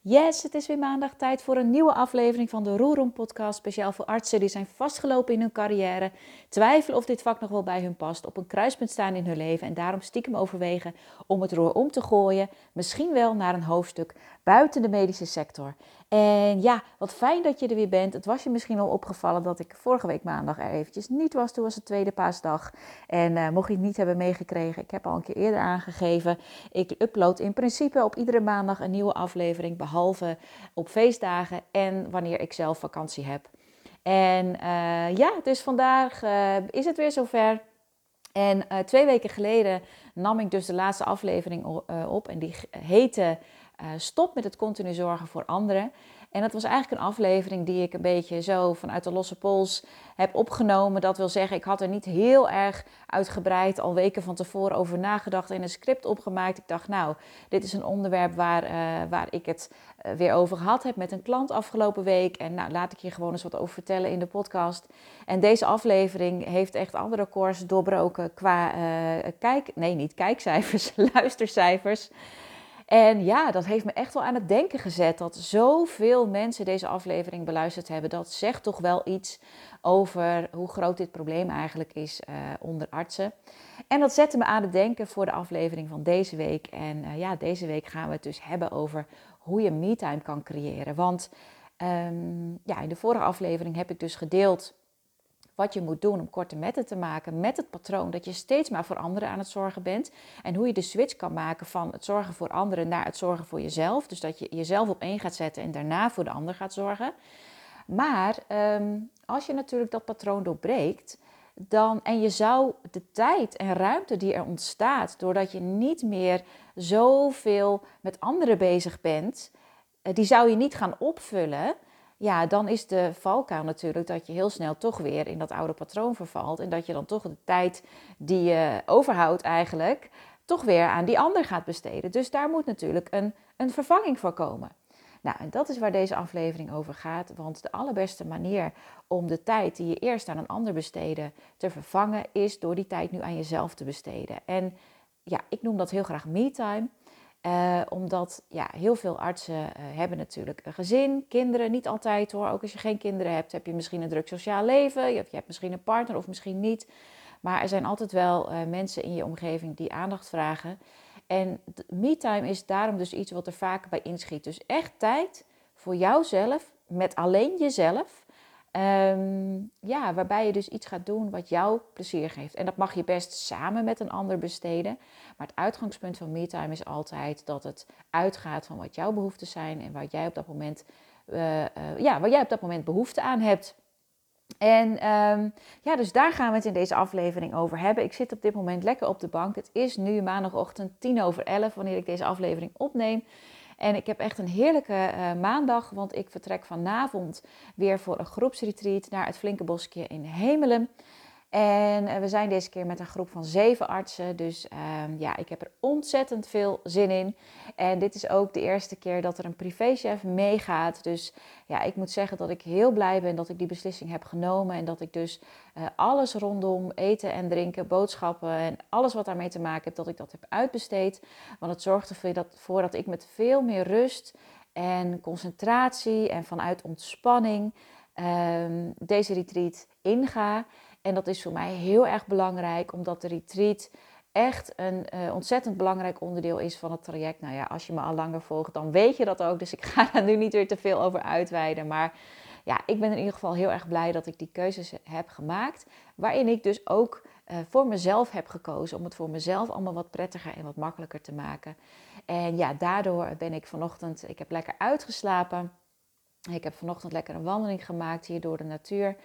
Yes, het is weer maandag tijd voor een nieuwe aflevering van de Roerom podcast. Speciaal voor artsen die zijn vastgelopen in hun carrière, twijfelen of dit vak nog wel bij hun past, op een kruispunt staan in hun leven en daarom stiekem overwegen om het roer om te gooien. Misschien wel naar een hoofdstuk buiten de medische sector. En ja, wat fijn dat je er weer bent. Het was je misschien al opgevallen dat ik vorige week maandag er eventjes niet was. Toen was het tweede paasdag. En uh, mocht je het niet hebben meegekregen, ik heb al een keer eerder aangegeven. Ik upload in principe op iedere maandag een nieuwe aflevering. Behalve op feestdagen en wanneer ik zelf vakantie heb. En uh, ja, dus vandaag uh, is het weer zover. En twee weken geleden nam ik dus de laatste aflevering op. En die heette uh, stop met het continu zorgen voor anderen. En dat was eigenlijk een aflevering die ik een beetje zo vanuit de losse pols heb opgenomen. Dat wil zeggen, ik had er niet heel erg uitgebreid al weken van tevoren over nagedacht en een script opgemaakt. Ik dacht, nou, dit is een onderwerp waar, uh, waar ik het uh, weer over gehad heb met een klant afgelopen week. En nou, laat ik je gewoon eens wat over vertellen in de podcast. En deze aflevering heeft echt andere records doorbroken qua kijk, nee, niet kijkcijfers, luistercijfers. En ja, dat heeft me echt wel aan het denken gezet dat zoveel mensen deze aflevering beluisterd hebben. Dat zegt toch wel iets over hoe groot dit probleem eigenlijk is uh, onder artsen. En dat zette me aan het denken voor de aflevering van deze week. En uh, ja, deze week gaan we het dus hebben over hoe je me-time kan creëren. Want um, ja, in de vorige aflevering heb ik dus gedeeld wat je moet doen om korte metten te maken met het patroon dat je steeds maar voor anderen aan het zorgen bent. En hoe je de switch kan maken van het zorgen voor anderen naar het zorgen voor jezelf. Dus dat je jezelf op één gaat zetten en daarna voor de ander gaat zorgen. Maar um, als je natuurlijk dat patroon doorbreekt, dan, en je zou de tijd en ruimte die er ontstaat doordat je niet meer zoveel met anderen bezig bent, eh, die zou je niet gaan opvullen ja, dan is de valkuil natuurlijk dat je heel snel toch weer in dat oude patroon vervalt. En dat je dan toch de tijd die je overhoudt eigenlijk, toch weer aan die ander gaat besteden. Dus daar moet natuurlijk een, een vervanging voor komen. Nou, en dat is waar deze aflevering over gaat. Want de allerbeste manier om de tijd die je eerst aan een ander besteedde te vervangen, is door die tijd nu aan jezelf te besteden. En ja, ik noem dat heel graag me-time. Uh, omdat ja, heel veel artsen uh, hebben natuurlijk een gezin, kinderen, niet altijd hoor. Ook als je geen kinderen hebt, heb je misschien een druk sociaal leven. Je, je hebt misschien een partner of misschien niet. Maar er zijn altijd wel uh, mensen in je omgeving die aandacht vragen. En me-time is daarom dus iets wat er vaak bij inschiet. Dus echt tijd voor jouzelf, met alleen jezelf. Um, ja, waarbij je dus iets gaat doen wat jou plezier geeft. En dat mag je best samen met een ander besteden. Maar het uitgangspunt van MeTime is altijd dat het uitgaat van wat jouw behoeften zijn en wat jij op dat moment, uh, uh, ja, waar jij op dat moment behoefte aan hebt. En um, ja, dus daar gaan we het in deze aflevering over hebben. Ik zit op dit moment lekker op de bank. Het is nu maandagochtend tien over elf wanneer ik deze aflevering opneem. En ik heb echt een heerlijke uh, maandag, want ik vertrek vanavond weer voor een groepsretreat naar het Flinke Bosje in Hemelen. En uh, we zijn deze keer met een groep van zeven artsen. Dus uh, ja, ik heb er ontzettend veel zin in. En dit is ook de eerste keer dat er een privéchef meegaat. Dus ja, ik moet zeggen dat ik heel blij ben dat ik die beslissing heb genomen. En dat ik dus uh, alles rondom eten en drinken, boodschappen en alles wat daarmee te maken heeft, dat ik dat heb uitbesteed. Want het zorgt ervoor dat ik met veel meer rust en concentratie en vanuit ontspanning ehm, deze retreat inga. En dat is voor mij heel erg belangrijk, omdat de retreat echt een uh, ontzettend belangrijk onderdeel is van het traject. Nou ja, als je me al langer volgt, dan weet je dat ook. Dus ik ga daar nu niet weer te veel over uitweiden. Maar ja, ik ben in ieder geval heel erg blij dat ik die keuzes heb gemaakt. Waarin ik dus ook uh, voor mezelf heb gekozen om het voor mezelf allemaal wat prettiger en wat makkelijker te maken. En ja, daardoor ben ik vanochtend, ik heb lekker uitgeslapen. Ik heb vanochtend lekker een wandeling gemaakt hier door de natuur.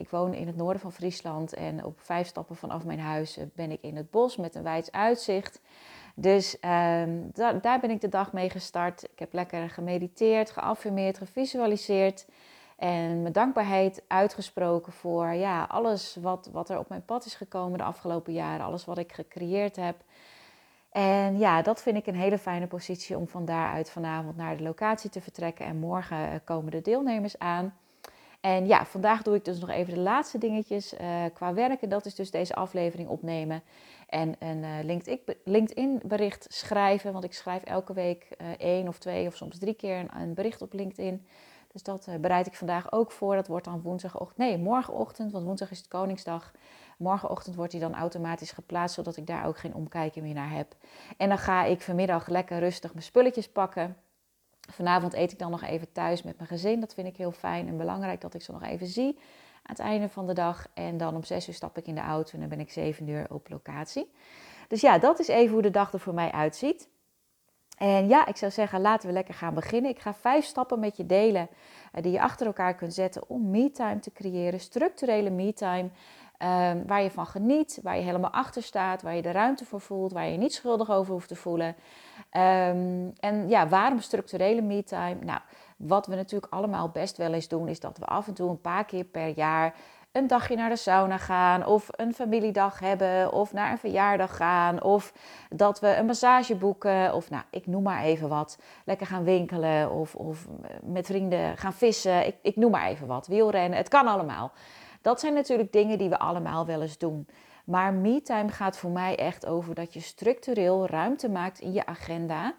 Ik woon in het noorden van Friesland en op vijf stappen vanaf mijn huis eh, ben ik in het bos met een wijds uitzicht. Dus da daar ben ik de dag mee gestart. Ik heb lekker gemediteerd, geaffirmeerd, gevisualiseerd. En mijn dankbaarheid uitgesproken voor ja, alles wat, wat er op mijn pad is gekomen de afgelopen jaren. Alles wat ik gecreëerd heb. En ja, dat vind ik een hele fijne positie om van daaruit vanavond naar de locatie te vertrekken. En morgen komen de deelnemers aan. En ja, vandaag doe ik dus nog even de laatste dingetjes uh, qua werken. Dat is dus deze aflevering opnemen. En een uh, LinkedIn bericht schrijven. Want ik schrijf elke week uh, één of twee of soms drie keer een, een bericht op LinkedIn. Dus dat bereid ik vandaag ook voor. Dat wordt dan woensdagochtend. Nee, morgenochtend, want woensdag is het Koningsdag. Morgenochtend wordt hij dan automatisch geplaatst, zodat ik daar ook geen omkijken meer naar heb. En dan ga ik vanmiddag lekker rustig mijn spulletjes pakken. Vanavond eet ik dan nog even thuis met mijn gezin. Dat vind ik heel fijn en belangrijk dat ik ze nog even zie aan het einde van de dag. En dan om 6 uur stap ik in de auto en dan ben ik 7 uur op locatie. Dus ja, dat is even hoe de dag er voor mij uitziet. En ja, ik zou zeggen, laten we lekker gaan beginnen. Ik ga vijf stappen met je delen uh, die je achter elkaar kunt zetten om me-time te creëren. Structurele me-time, um, waar je van geniet, waar je helemaal achter staat, waar je de ruimte voor voelt, waar je je niet schuldig over hoeft te voelen. Um, en ja, waarom structurele me-time? Nou, wat we natuurlijk allemaal best wel eens doen, is dat we af en toe een paar keer per jaar een dagje naar de sauna gaan, of een familiedag hebben, of naar een verjaardag gaan, of dat we een massage boeken, of nou, ik noem maar even wat. Lekker gaan winkelen, of, of met vrienden gaan vissen, ik, ik noem maar even wat. Wielrennen, het kan allemaal. Dat zijn natuurlijk dingen die we allemaal wel eens doen. Maar me-time gaat voor mij echt over dat je structureel ruimte maakt in je agenda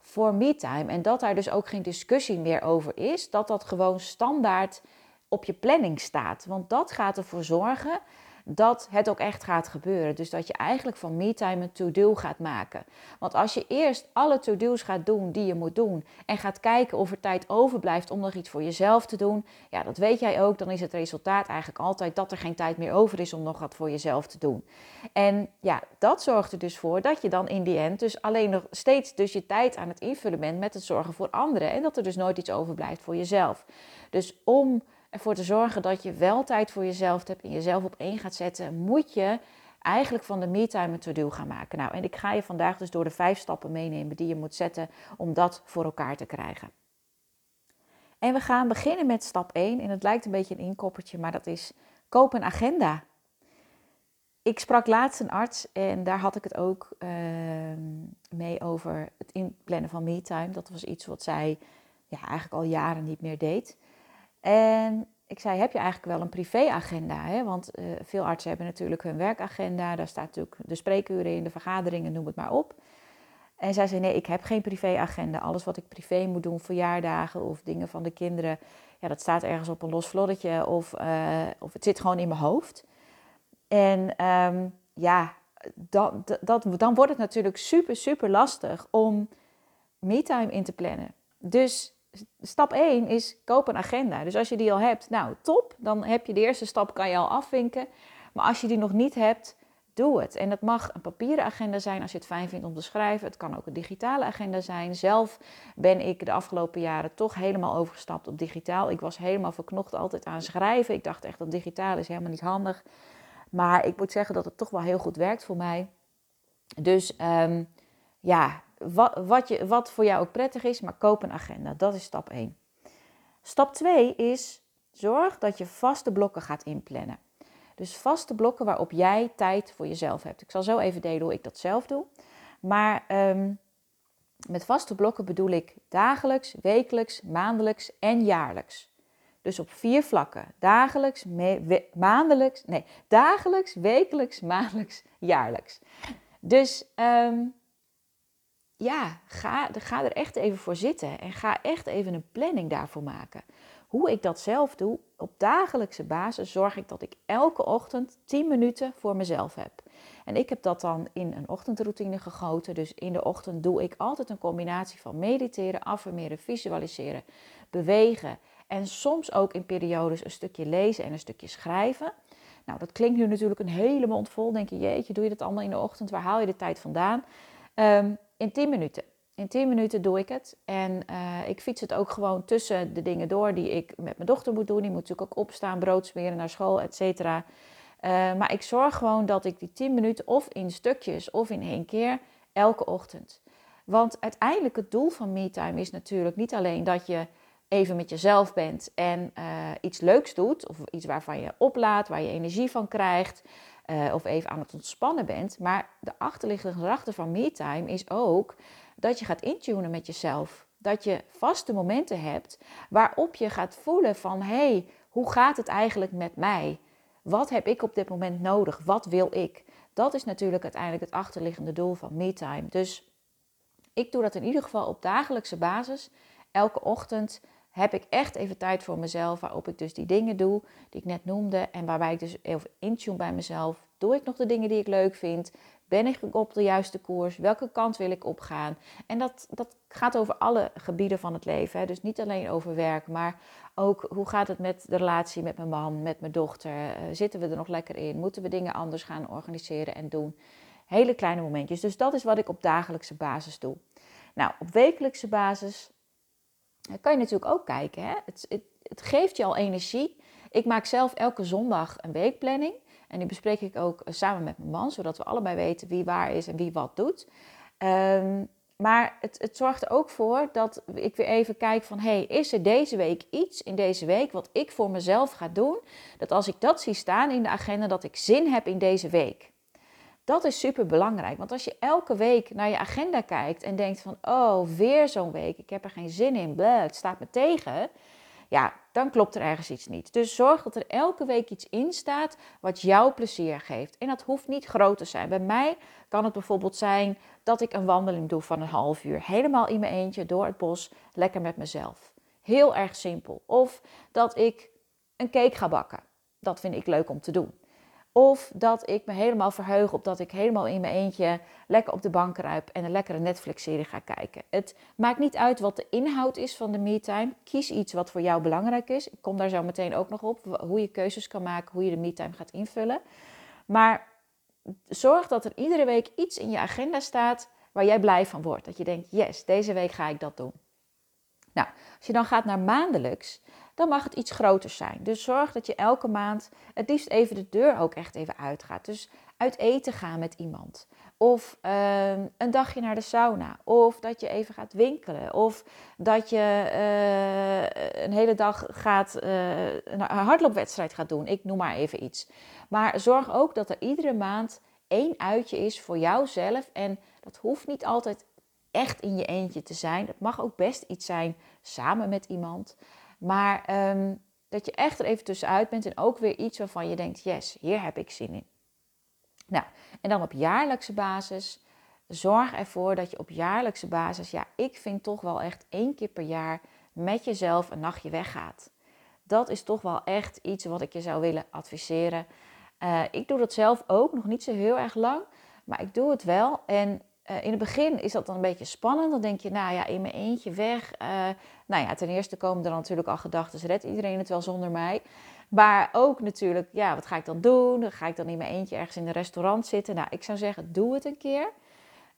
voor me-time. En dat daar dus ook geen discussie meer over is. Dat dat gewoon standaard op je planning staat. Want dat gaat ervoor zorgen dat het ook echt gaat gebeuren. Dus dat je eigenlijk van me-time een to-do gaat maken. Want als je eerst alle to-do's gaat doen die je moet doen en gaat kijken of er tijd overblijft om nog iets voor jezelf te doen, ja, dat weet jij ook, dan is het resultaat eigenlijk altijd dat er geen tijd meer over is om nog wat voor jezelf te doen. En ja, dat zorgt er dus voor dat je dan in die end dus alleen nog steeds dus je tijd aan het invullen bent met het zorgen voor anderen en dat er dus nooit iets overblijft voor jezelf. Dus om ervoor te zorgen dat je wel tijd voor jezelf hebt en jezelf op één gaat zetten, moet je eigenlijk van de me-time een to-do gaan maken. Nou, en ik ga je vandaag dus door de vijf stappen meenemen die je moet zetten om dat voor elkaar te krijgen. En we gaan beginnen met stap 1. En het lijkt een beetje een inkoppertje, maar dat is koop een agenda. Ik sprak laatst een arts en daar had ik het ook uh, mee over het inplannen van me-time. Dat was iets wat zij ja, eigenlijk al jaren niet meer deed. En ik zei, heb je eigenlijk wel een privéagenda? Want uh, veel artsen hebben natuurlijk hun werkagenda. Daar staat natuurlijk de spreekuren in, de vergaderingen, noem het maar op. En zij zei, nee, ik heb geen privéagenda. Alles wat ik privé moet doen, verjaardagen of dingen van de kinderen... ja, dat staat ergens op een los of, uh, of het zit gewoon in mijn hoofd. En um, ja, dat, dat, dan wordt het natuurlijk super, super lastig om me-time in te plannen. Dus stap 1 is koop een agenda. Dus als je die al hebt, nou top, dan heb je de eerste stap, kan je al afvinken. Maar als je die nog niet hebt, doe het. En dat mag een papieren agenda zijn als je het fijn vindt om te schrijven. Het kan ook een digitale agenda zijn. Zelf ben ik de afgelopen jaren toch helemaal overgestapt op digitaal. Ik was helemaal verknocht altijd aan schrijven. Ik dacht echt dat digitaal is helemaal niet handig. Maar ik moet zeggen dat het toch wel heel goed werkt voor mij. Dus um, ja, wat, wat, je, wat voor jou ook prettig is, maar koop een agenda. Dat is stap 1. Stap 2 is zorg dat je vaste blokken gaat inplannen. Dus vaste blokken waarop jij tijd voor jezelf hebt. Ik zal zo even delen hoe ik dat zelf doe. Maar um, met vaste blokken bedoel ik dagelijks, wekelijks, maandelijks en jaarlijks. Dus op vier vlakken. Dagelijks, maandelijks, nee, dagelijks, wekelijks, maandelijks, jaarlijks. Dus um, ja, ga, ga er echt even voor zitten en ga echt even een planning daarvoor maken. Hoe ik dat zelf doe, op dagelijkse basis zorg ik dat ik elke ochtend 10 minuten voor mezelf heb. En ik heb dat dan in een ochtendroutine gegoten. Dus in de ochtend doe ik altijd een combinatie van mediteren, affirmeren, visualiseren, bewegen. En soms ook in periodes een stukje lezen en een stukje schrijven. Nou, dat klinkt nu natuurlijk een hele mond vol. Denk je, jeetje, doe je dat allemaal in de ochtend? Waar haal je de tijd vandaan? Um, in 10 minuten. In 10 minuten doe ik het. En uh, ik fiets het ook gewoon tussen de dingen door die ik met mijn dochter moet doen. Die moet natuurlijk ook opstaan, brood smeren naar school, et cetera. Uh, maar ik zorg gewoon dat ik die 10 minuten of in stukjes of in één keer elke ochtend. Want uiteindelijk het doel van MeTime is natuurlijk niet alleen dat je even met jezelf bent en uh, iets leuks doet. Of iets waarvan je oplaadt, waar je energie van krijgt. Uh, of even aan het ontspannen bent. Maar de achterliggende gedachte van MeTime is ook dat je gaat intunen met jezelf. Dat je vaste momenten hebt waarop je gaat voelen van hé, hey, hoe gaat het eigenlijk met mij? Wat heb ik op dit moment nodig? Wat wil ik? Dat is natuurlijk uiteindelijk het achterliggende doel van MeTime. Dus ik doe dat in ieder geval op dagelijkse basis. Elke ochtend heb ik echt even tijd voor mezelf, waarop ik dus die dingen doe die ik net noemde en waarbij ik dus even intune bij mezelf. Doe ik nog de dingen die ik leuk vind? Ben ik op de juiste koers? Welke kant wil ik opgaan? En dat, dat gaat over alle gebieden van het leven. Hè? Dus niet alleen over werk, maar ook hoe gaat het met de relatie met mijn man, met mijn dochter? Uh, zitten we er nog lekker in? Moeten we dingen anders gaan organiseren en doen? Hele kleine momentjes. Dus dat is wat ik op dagelijkse basis doe. Nou, op wekelijkse basis kan je natuurlijk ook kijken. Hè? Het, het, geeft je al energie. Ik maak zelf elke zondag een weekplanning. En die bespreek ik ook eh, samen met mijn man, zodat we allebei weten wie waar is en wie wat doet. Um, maar het, het, zorgt er ook voor dat ik weer even kijk van... hey, is er deze week iets in deze week wat ik voor mezelf ga doen... dat als ik dat zie staan in de agenda, dat ik zin heb in deze week. Dat is super belangrijk. Want als je elke week naar je agenda kijkt en denkt van... oh, weer zo'n week, ik heb er geen zin in, het staat me tegen ja, dan klopt er ergens iets niet. Dus zorg dat er elke week iets in staat wat jou plezier geeft. En dat hoeft niet groot te zijn. Bij mij kan het bijvoorbeeld zijn dat ik een wandeling doe van een half uur. Helemaal in mijn eentje door het bos, lekker met mezelf. Heel erg simpel. Of dat ik een cake ga bakken. Dat vind ik leuk om te doen. Of dat ik me helemaal verheug op dat ik helemaal in mijn eentje lekker op de bank kruip en een lekkere Netflix-serie ga kijken. Het maakt niet uit wat de inhoud is van de me-time. Kies iets wat voor jou belangrijk is. Ik kom daar zo meteen ook nog op, hoe je keuzes kan maken, hoe je de me-time gaat invullen. Maar zorg dat er iedere week iets in je agenda staat waar jij blij van wordt. Dat je denkt, yes, deze week ga ik dat doen. Nou, als je dan gaat naar maandelijks, dan mag het iets groter zijn. Dus zorg dat je elke maand het liefst even de deur ook echt even uitgaat. Dus uit eten gaan met iemand. Of ehm, een dagje naar de sauna. Of dat je even gaat winkelen. Of dat je eh, een hele dag gaat, uh, een hardloopwedstrijd gaat doen. Ik noem maar even iets. Maar zorg ook dat er iedere maand één uitje is voor jouzelf. En dat hoeft niet altijd echt in je eentje te zijn. Het mag ook best iets zijn samen met iemand. Maar ehm, dat je echt er even tussenuit bent en ook weer iets waarvan je denkt: yes, hier heb ik zin in. Nou, en dan op jaarlijkse basis. Zorg ervoor dat je op jaarlijkse basis, ja, ik vind toch wel echt één keer per jaar met jezelf een nachtje weggaat. Dat is toch wel echt iets wat ik je zou willen adviseren. Uh, ik doe dat zelf ook, nog niet zo heel erg lang, maar ik doe het wel. En uh, in het begin is dat dan een beetje spannend. Dan denk je, nou ja, in mijn eentje weg. Uh, nou ja, ten eerste komen er natuurlijk al gedachten, redt iedereen het wel zonder mij? Maar ook natuurlijk, ja, wat ga ik dan doen? Ga ik dan in mijn eentje ergens in een restaurant zitten? Nou, ik zou zeggen, doe het een keer.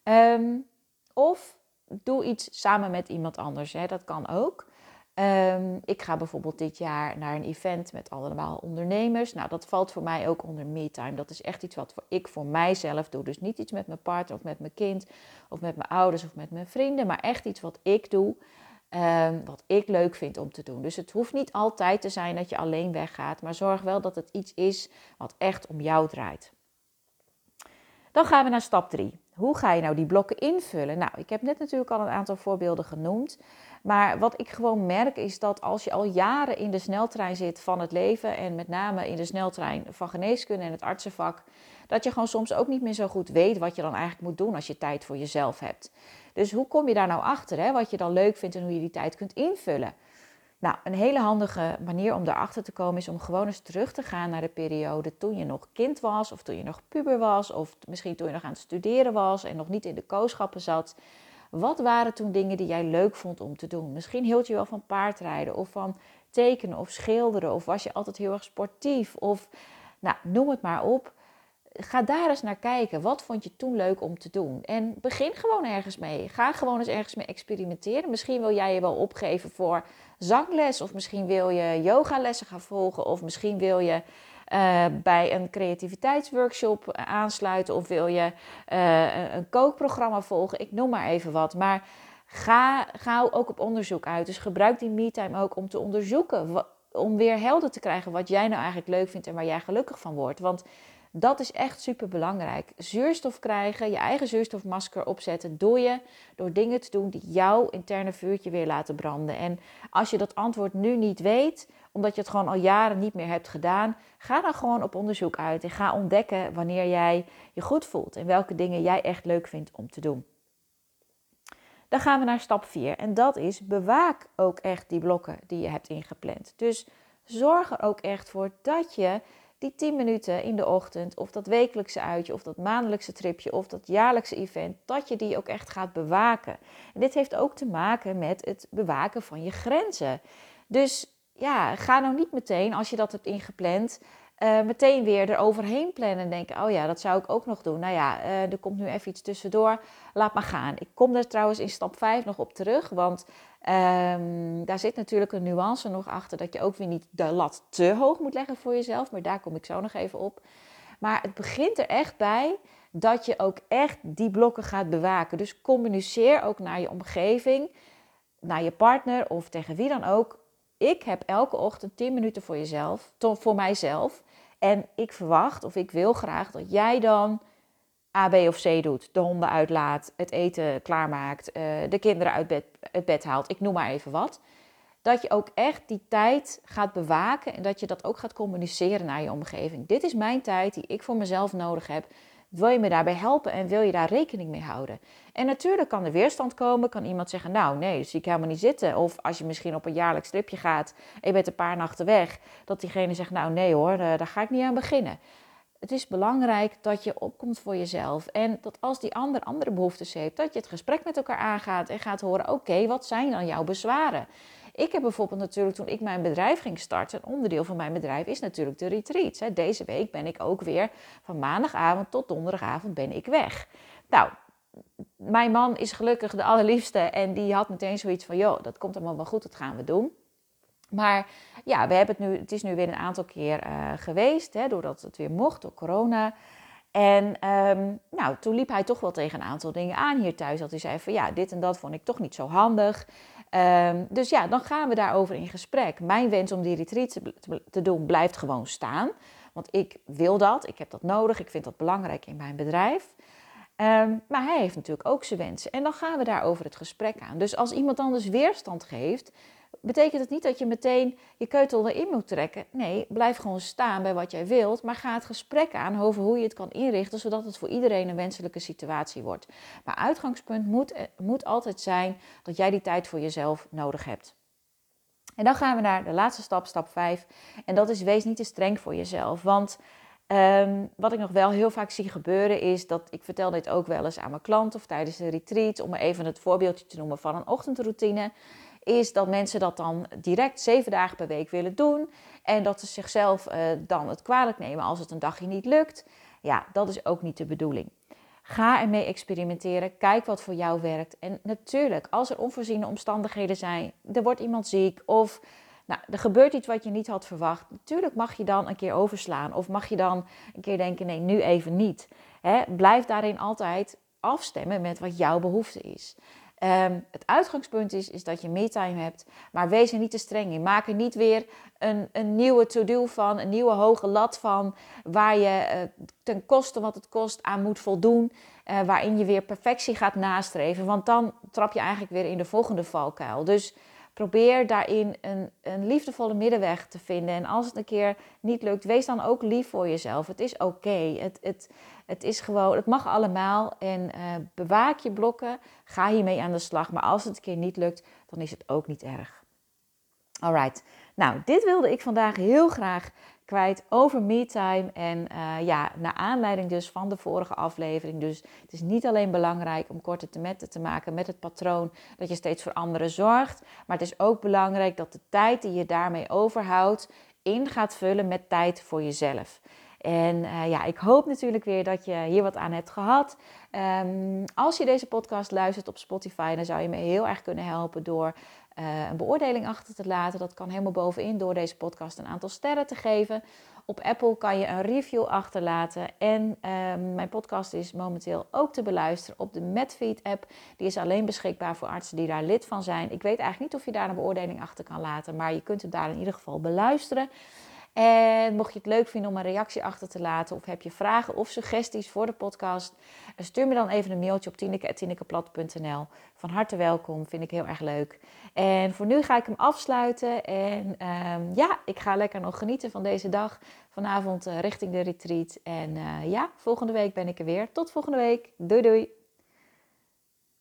Um, of doe iets samen met iemand anders. Hè. Dat kan ook. Um, ik ga bijvoorbeeld dit jaar naar een event met allemaal ondernemers. Nou, dat valt voor mij ook onder me-time. Dat is echt iets wat ik voor mijzelf doe. Dus niet iets met mijn partner of met mijn kind of met mijn ouders of met mijn vrienden, maar echt iets wat ik doe. Um, wat ik leuk vind om te doen. Dus het hoeft niet altijd te zijn dat je alleen weggaat, maar zorg wel dat het iets is wat echt om jou draait. Dan gaan we naar stap 3. Hoe ga je nou die blokken invullen? Nou, ik heb net natuurlijk al een aantal voorbeelden genoemd. Maar wat ik gewoon merk is dat als je al jaren in de sneltrein zit van het leven en met name in de sneltrein van geneeskunde en het artsenvak, dat je gewoon soms ook niet meer zo goed weet wat je dan eigenlijk moet doen als je tijd voor jezelf hebt. Dus hoe kom je daar nou achter? Hè? Wat je dan leuk vindt en hoe je die tijd kunt invullen. Nou, een hele handige manier om daarachter te komen is om gewoon eens terug te gaan naar de periode toen je nog kind was, of toen je nog puber was, of misschien toen je nog aan het studeren was en nog niet in de kooschappen zat. Wat waren toen dingen die jij leuk vond om te doen? Misschien hield je wel van paardrijden of van tekenen of schilderen, of was je altijd heel erg sportief, of nou, noem het maar op ga daar eens naar kijken. Wat vond je toen leuk om te doen? En begin gewoon ergens mee. Ga gewoon eens ergens mee experimenteren. Misschien wil jij je wel opgeven voor zangles. Of misschien wil je yogalessen gaan volgen. Of misschien wil je uh, bij een creativiteitsworkshop aansluiten. Of wil je uh, een kookprogramma volgen. Ik noem maar even wat. Maar ga, ga ook op onderzoek uit. Dus gebruik die me-time ook om te onderzoeken. Om weer helder te krijgen wat jij nou eigenlijk leuk vindt en waar jij gelukkig van wordt. Want Dat is echt super belangrijk. Zuurstof krijgen, je eigen zuurstofmasker opzetten, doe je door dingen te doen die jouw interne vuurtje weer laten branden. En als je dat antwoord nu niet weet, omdat je het gewoon al jaren niet meer hebt gedaan, ga dan gewoon op onderzoek uit en ga ontdekken wanneer jij je goed voelt en welke dingen jij echt leuk vindt om te doen. Dan gaan we naar stap 4 en dat is bewaak ook echt die blokken die je hebt ingepland. Dus zorg er ook echt voor dat je die 10 minuten in de ochtend, of dat wekelijkse uitje, of dat maandelijkse tripje, of dat jaarlijkse event, dat je die ook echt gaat bewaken. En dit heeft ook te maken met het bewaken van je grenzen. Dus ja, ga nou niet meteen, als je dat hebt ingepland, uh, meteen weer eroverheen plannen en denken: oh ja, dat zou ik ook nog doen. Nou ja, uh, er komt nu even iets tussendoor. Laat maar gaan. Ik kom er trouwens in stap 5 nog op terug, want um, daar zit natuurlijk een nuance nog achter dat je ook weer niet de lat te hoog moet leggen voor jezelf, maar daar kom ik zo nog even op. Maar het begint er echt bij dat je ook echt die blokken gaat bewaken. Dus communiceer ook naar je omgeving, naar je partner of tegen wie dan ook ik heb elke ochtend 10 minuten voor jezelf, voor mijzelf. En ik verwacht of ik wil graag dat jij dan A, B of C doet. De honden uitlaat, het eten klaarmaakt, uh, de kinderen uit bed, het bed haalt. Ik noem maar even wat. Dat je ook echt die tijd gaat bewaken en dat je dat ook gaat communiceren naar je omgeving. Dit is mijn tijd die ik voor mezelf nodig heb. Wil je me daarbij helpen en wil je daar rekening mee houden? En natuurlijk kan er weerstand komen. Kan iemand zeggen, nou nee, dat zie ik helemaal niet zitten. Of als je misschien op een jaarlijks tripje gaat en je bent een paar nachten weg. Dat diegene zegt, nou nee hoor, eh, daar ga ik niet aan beginnen. Het is belangrijk dat je opkomt voor jezelf. En dat als die ander andere behoeftes heeft, dat je het gesprek met elkaar aangaat en gaat horen: oké, wat zijn dan jouw bezwaren? Ik heb bijvoorbeeld natuurlijk toen ik mijn bedrijf ging starten, een onderdeel van mijn bedrijf is natuurlijk de retreats. Deze week ben ik ook weer van maandagavond tot donderdagavond ben ik weg. Nou, mijn man is gelukkig de allerliefste en die had meteen zoiets van, joh, dat komt allemaal wel goed, dat gaan we doen. Maar ja, we hebben het, nu, het is nu weer een aantal keer uh, geweest, hè, doordat het weer mocht, door corona. En um, nou, toen liep hij toch wel tegen een aantal dingen aan hier thuis. Dat hij zei van ja, dit en dat vond ik toch niet zo handig. Um, dus ja, dan gaan we daarover in gesprek. Mijn wens om die retreat te, doen blijft gewoon staan. Want ik wil dat, ik heb dat nodig, ik vind dat belangrijk in mijn bedrijf. Um, maar hij heeft natuurlijk ook zijn wensen. En dan gaan we daarover het gesprek aan. Dus als iemand anders weerstand geeft, betekent het niet dat je meteen je keutel erin moet trekken. Nee, blijf gewoon staan bij wat jij wilt, maar ga het gesprek aan over hoe je het kan inrichten, zodat het voor iedereen een wenselijke situatie wordt. Maar uitgangspunt moet, eh, moet altijd zijn dat jij die tijd voor jezelf nodig hebt. En dan gaan we naar de laatste stap, stap 5. En dat is wees niet te streng voor jezelf. Want um, wat ik nog wel heel vaak zie gebeuren is dat ik vertel dit ook wel eens aan mijn klanten of tijdens een retreat, om even het voorbeeldje te noemen van een ochtendroutine is dat mensen dat dan direct zeven dagen per week willen doen. En dat ze zichzelf uh, dan het kwalijk nemen als het een dagje niet lukt. Ja, dat is ook niet de bedoeling. Ga ermee experimenteren. Kijk wat voor jou werkt. En natuurlijk, als er onvoorziene omstandigheden zijn, er wordt iemand ziek of nou, er gebeurt iets wat je niet had verwacht. Natuurlijk mag je dan een keer overslaan of mag je dan een keer denken: nee, nu even niet. blijf daarin altijd afstemmen met wat jouw behoefte is. Ehm, het uitgangspunt is, is dat je me-time hebt, maar wees er niet te streng in. Maak er niet weer een, een nieuwe to-do van, een nieuwe hoge lat van, waar je uh, ten koste wat het kost aan moet voldoen, uh, waarin je weer perfectie gaat nastreven, want dan trap je eigenlijk weer in de volgende valkuil. Dus probeer daarin een, een liefdevolle middenweg te vinden. En als het een keer niet lukt, wees dan ook lief voor jezelf. Het is oké. Het, het, het is gewoon, het mag allemaal. En uh, bewaak je blokken. Ga hiermee aan de slag. Maar als het een keer niet lukt, dan is het ook niet erg. Alright. Nou, dit wilde ik vandaag heel graag kwijt over MeTime. En uh, ja, naar aanleiding dus van de vorige aflevering. Dus het is niet alleen belangrijk om korte temetten te maken met het patroon dat je steeds voor anderen zorgt. Maar het is ook belangrijk dat de tijd die je daarmee overhoudt in gaat vullen met tijd voor jezelf. En uh, ja, ik hoop natuurlijk weer dat je hier wat aan hebt gehad. Um, als je deze podcast luistert op Spotify, dan zou je me heel erg kunnen helpen door uh, een beoordeling achter te laten. Dat kan helemaal bovenin door deze podcast een aantal sterren te geven. Op Apple kan je een review achterlaten. En um, mijn podcast is momenteel ook te beluisteren op de Medfeed app. Die is alleen beschikbaar voor artsen die daar lid van zijn. Ik weet eigenlijk niet of je daar een beoordeling achter kan laten, maar je kunt het daar in ieder geval beluisteren. En mocht je het leuk vinden om een reactie achter te laten, of heb je vragen of suggesties voor de podcast, stuur me dan even een mailtje op tineke.tinekeplat.nl. Van harte welkom, vind ik heel erg leuk. En voor nu ga ik hem afsluiten. En ehm, ja, ik ga lekker nog genieten van deze dag. Vanavond richting de retreat. En ja, volgende week ben ik er weer. Tot volgende week. Doei doei.